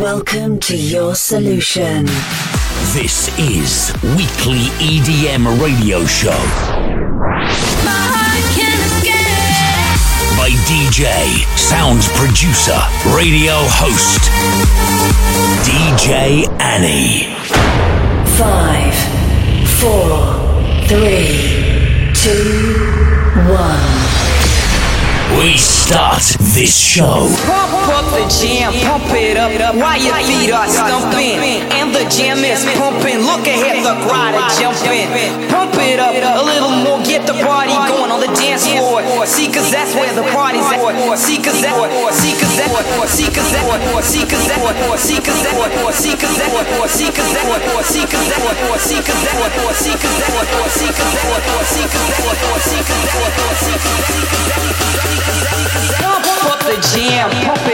Welcome to your solution. This is Weekly EDM Radio Show. By DJ, sounds producer, radio host, DJ Anny. Five, four, three, two, one. We start this show. Up the jam, pump it up while your feet are stumping. And the jam is pumping. Look ahead, the crowd are jumping. Pump it up a little more, get the party going on the dance floor. See, cause that's where the party's at. See, cause that, see, cause that, see, cause that, see, cause that, see, cause that, see, cause that, see, cause that, see, cause that, see, cause that, see, cause that, see, cause that, see, cause that, see, cause that, see, cause that. Pump up the jam, pump it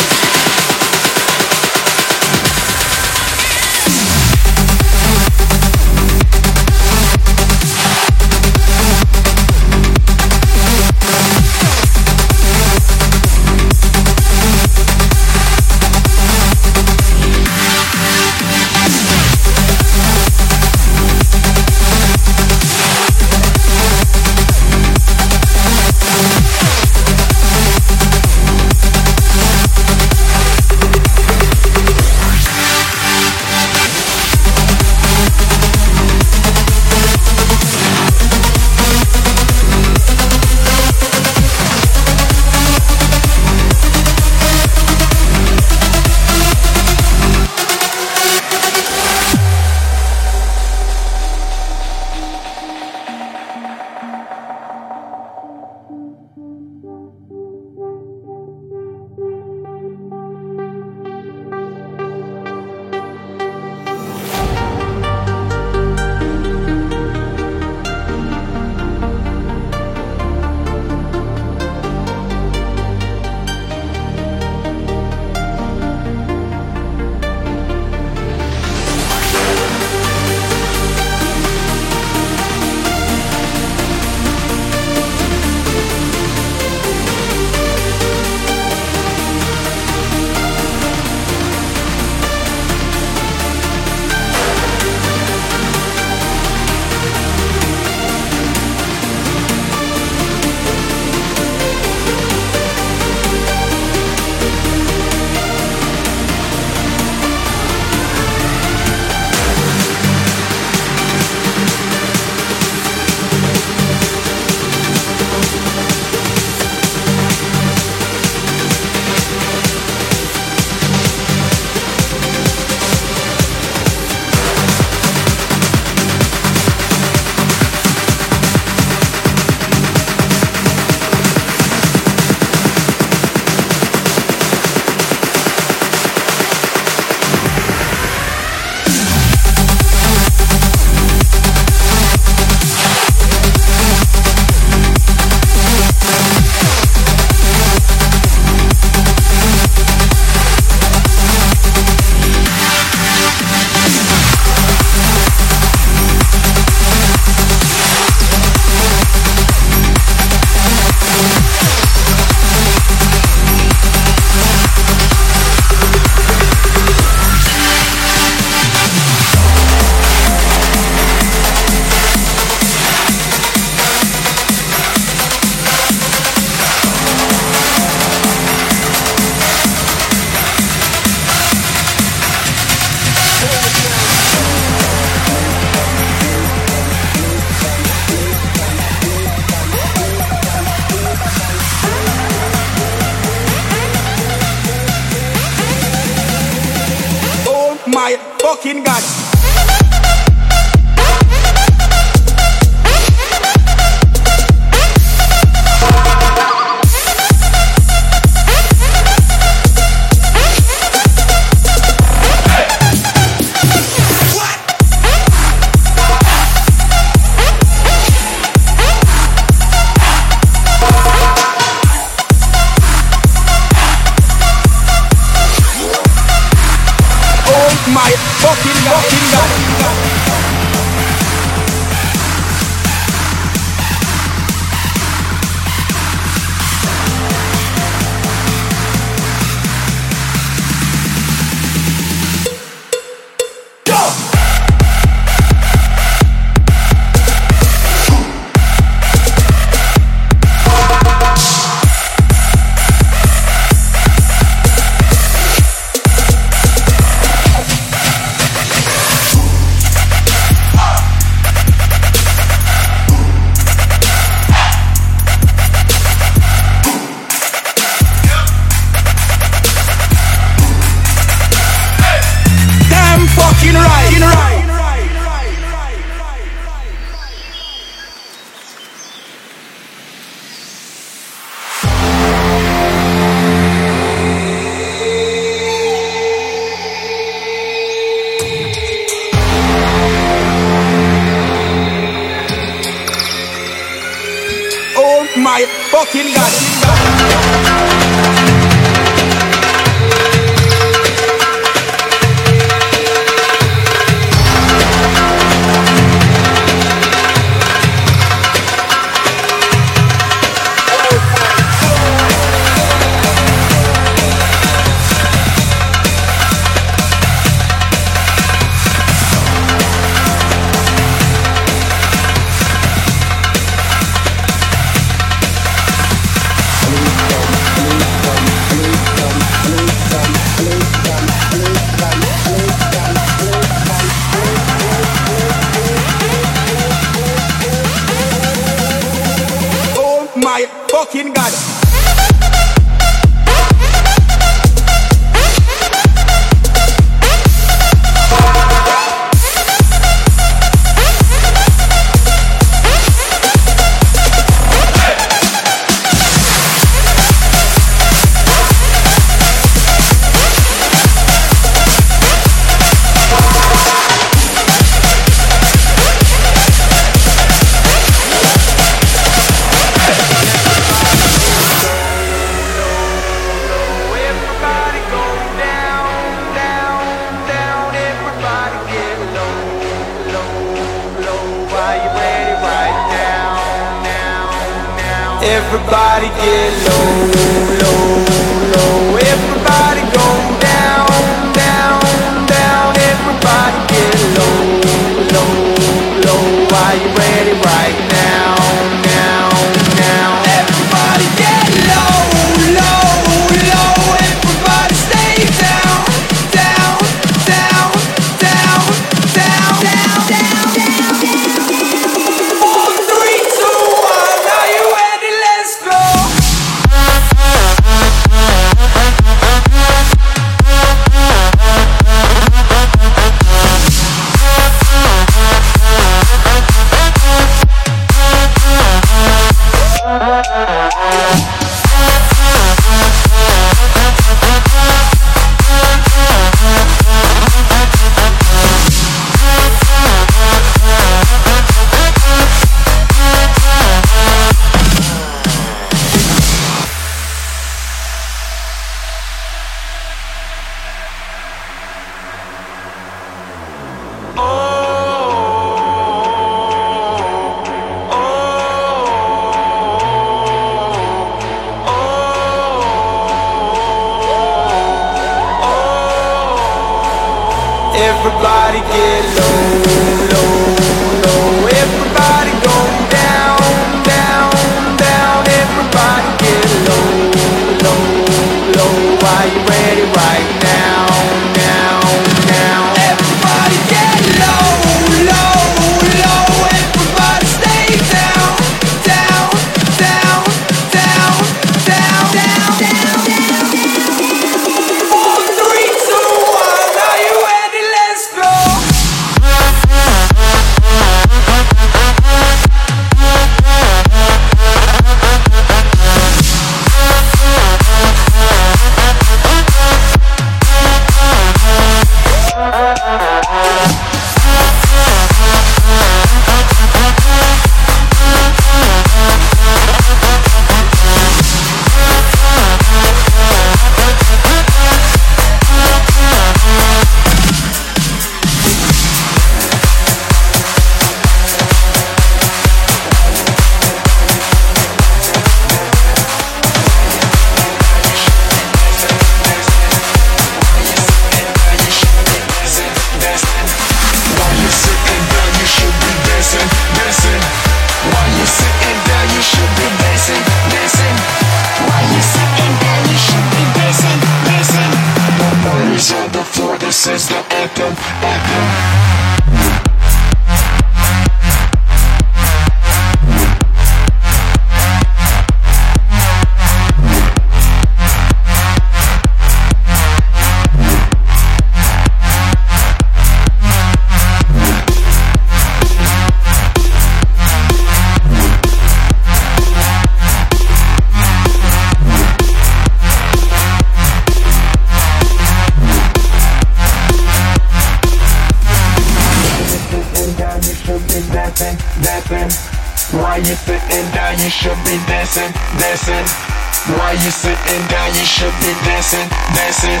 dancing? Why you sitting down? You should be dancing, dancing.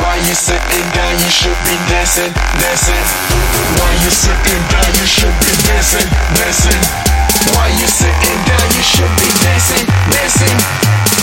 Why you sitting down? You should be dancing, dancing. Why you sitting down? You should be dancing, dancing. Why you sitting down? You should be dancing, dancing.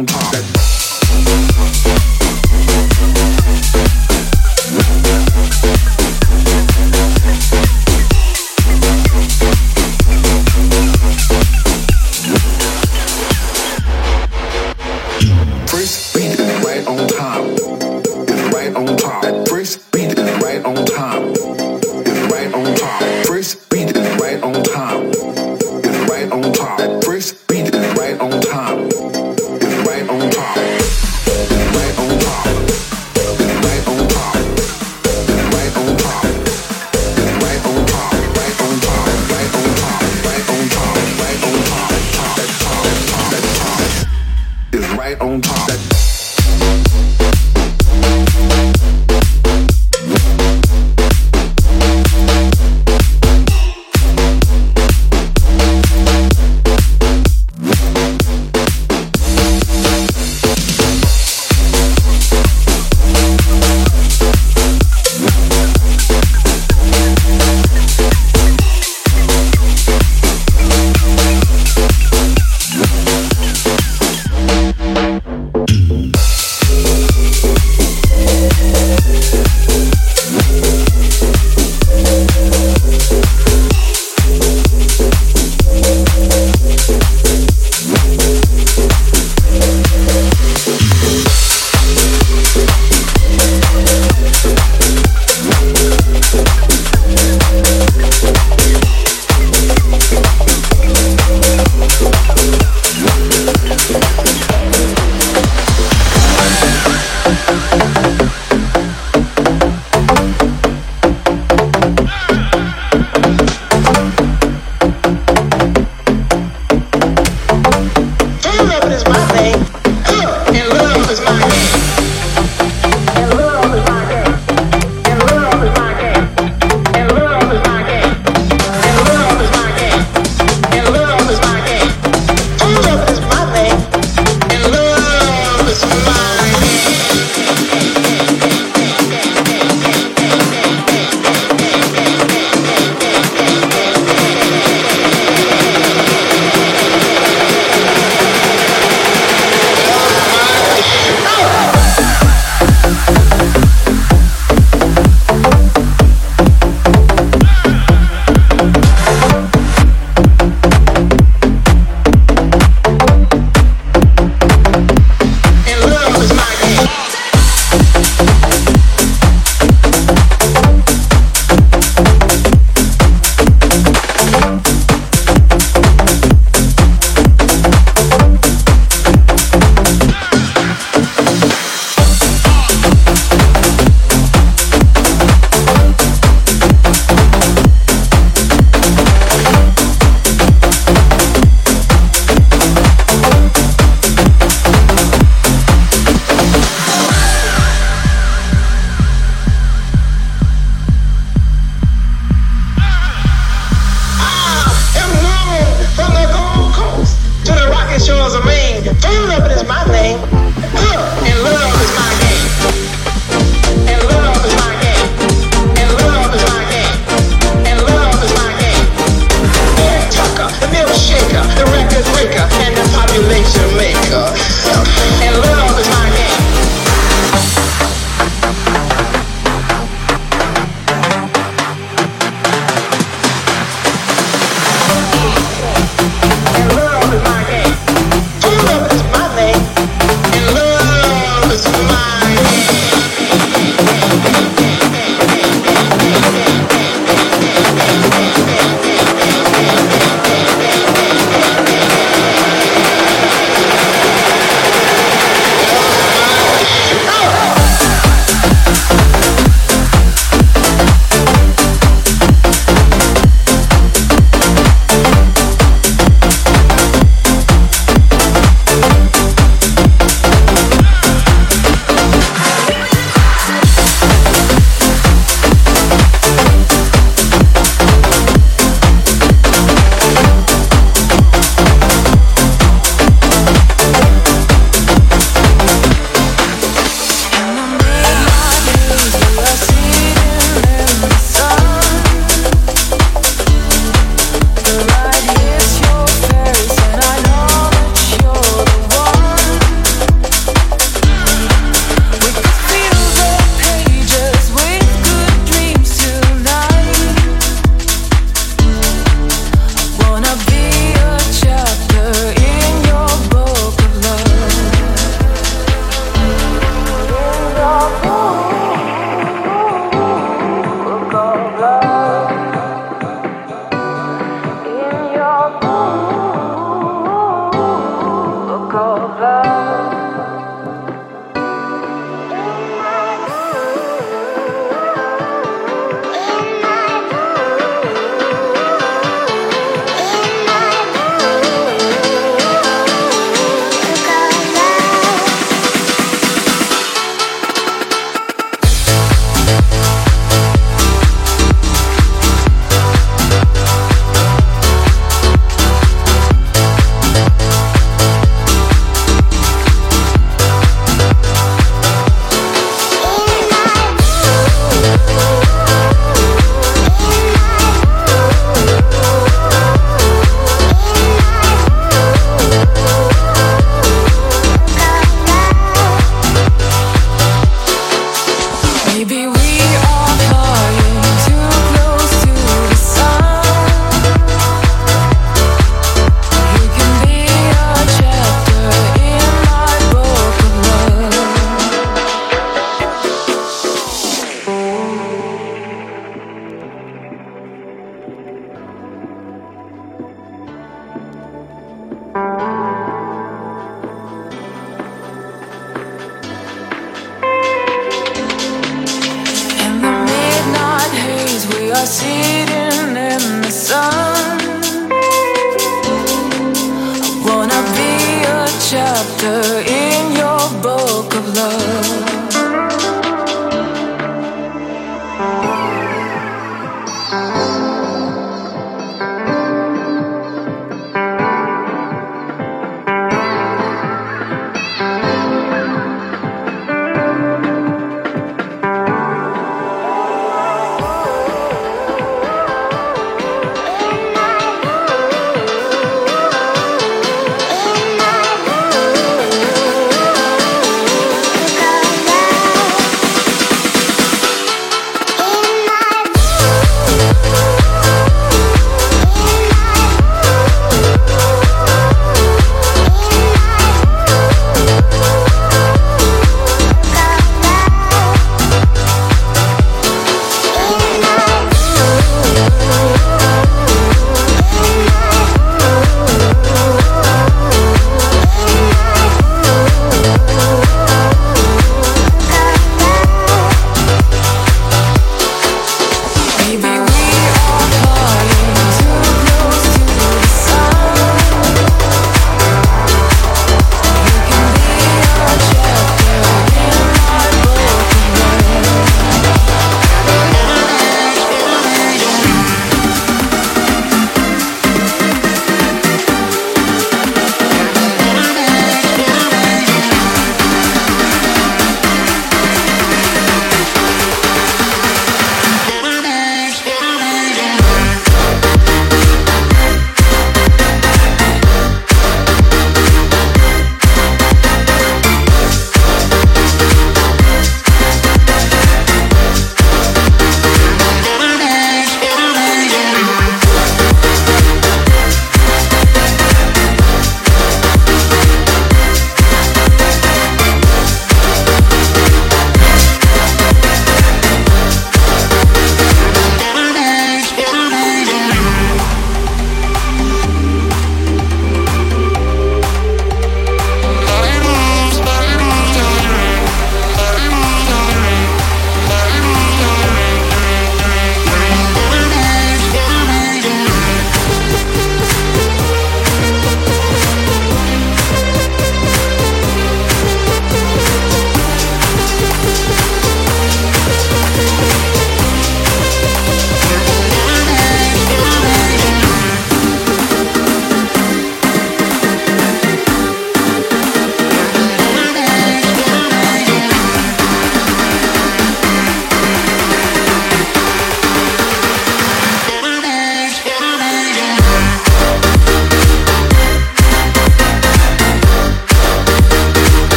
Is right on. That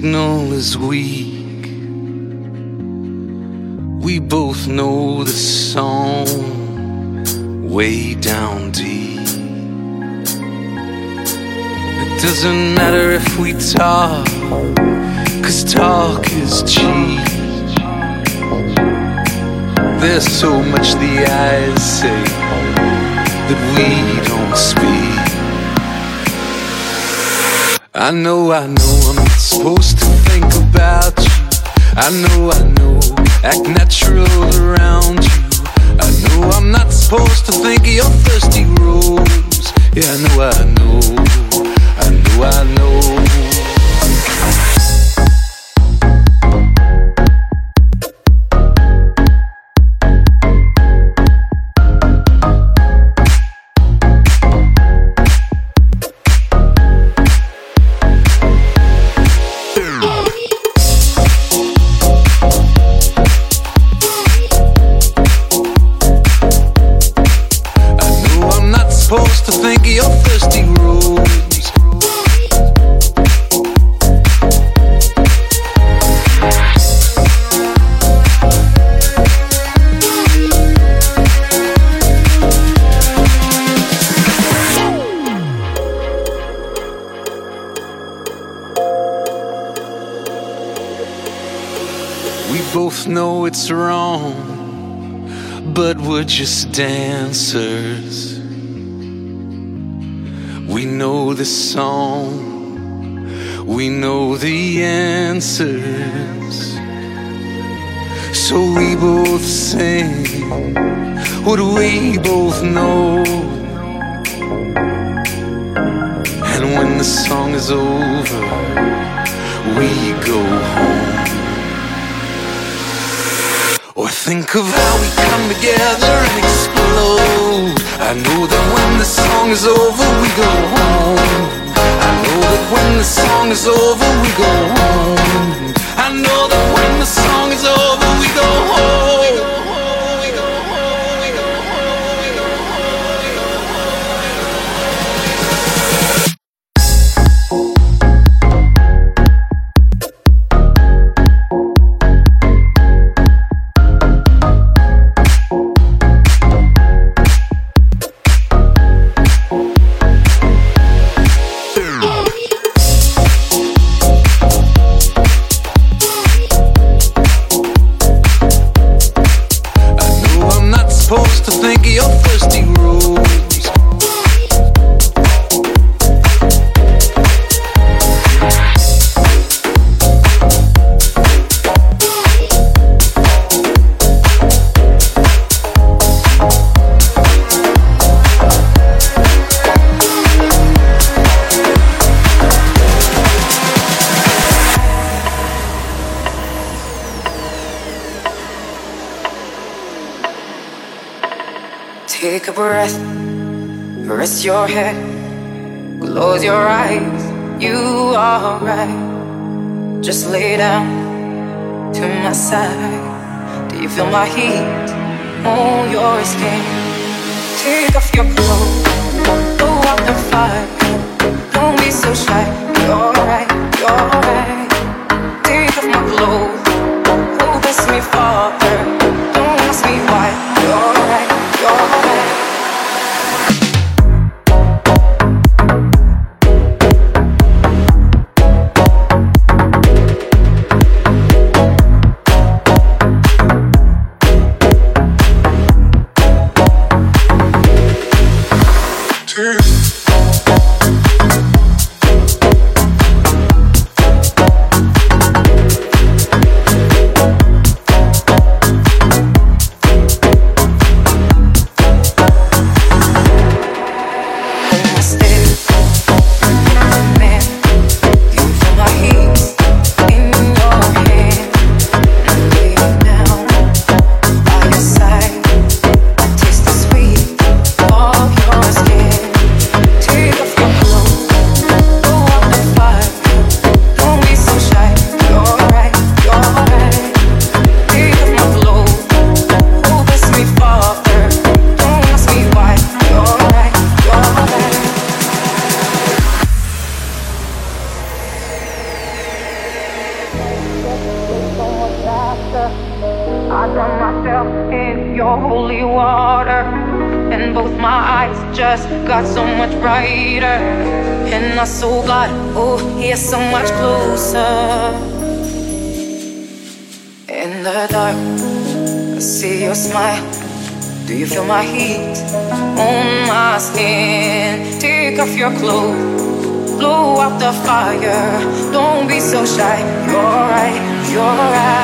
signal is weak. We both know the song way down deep. It doesn't matter if we talk, cause talk is cheap. There's so much the eyes say that we don't speak. I know, I know I'm supposed to think about you. I know, I know, act natural around you. I know I'm not supposed to think of your thirsty rose. Yeah, I know, I know, I know, I know. Dancers. We know the song, we know the answers. So we both sing what we both know. And when the song is over, we go home. Think of how we come together and explode. I know that when the song is over, we go home. I know that when the song is over, we go home. I know that when the song is over, head, close your eyes. You are right. Just lay down to my side. Do you feel my heat on your skin? Take off your clothes, go out and fight. Don't be so shy. You're right, you're right. My heat on my skin? Take off your clothes, blow out the fire. Don't be so shy. You're right, you're right.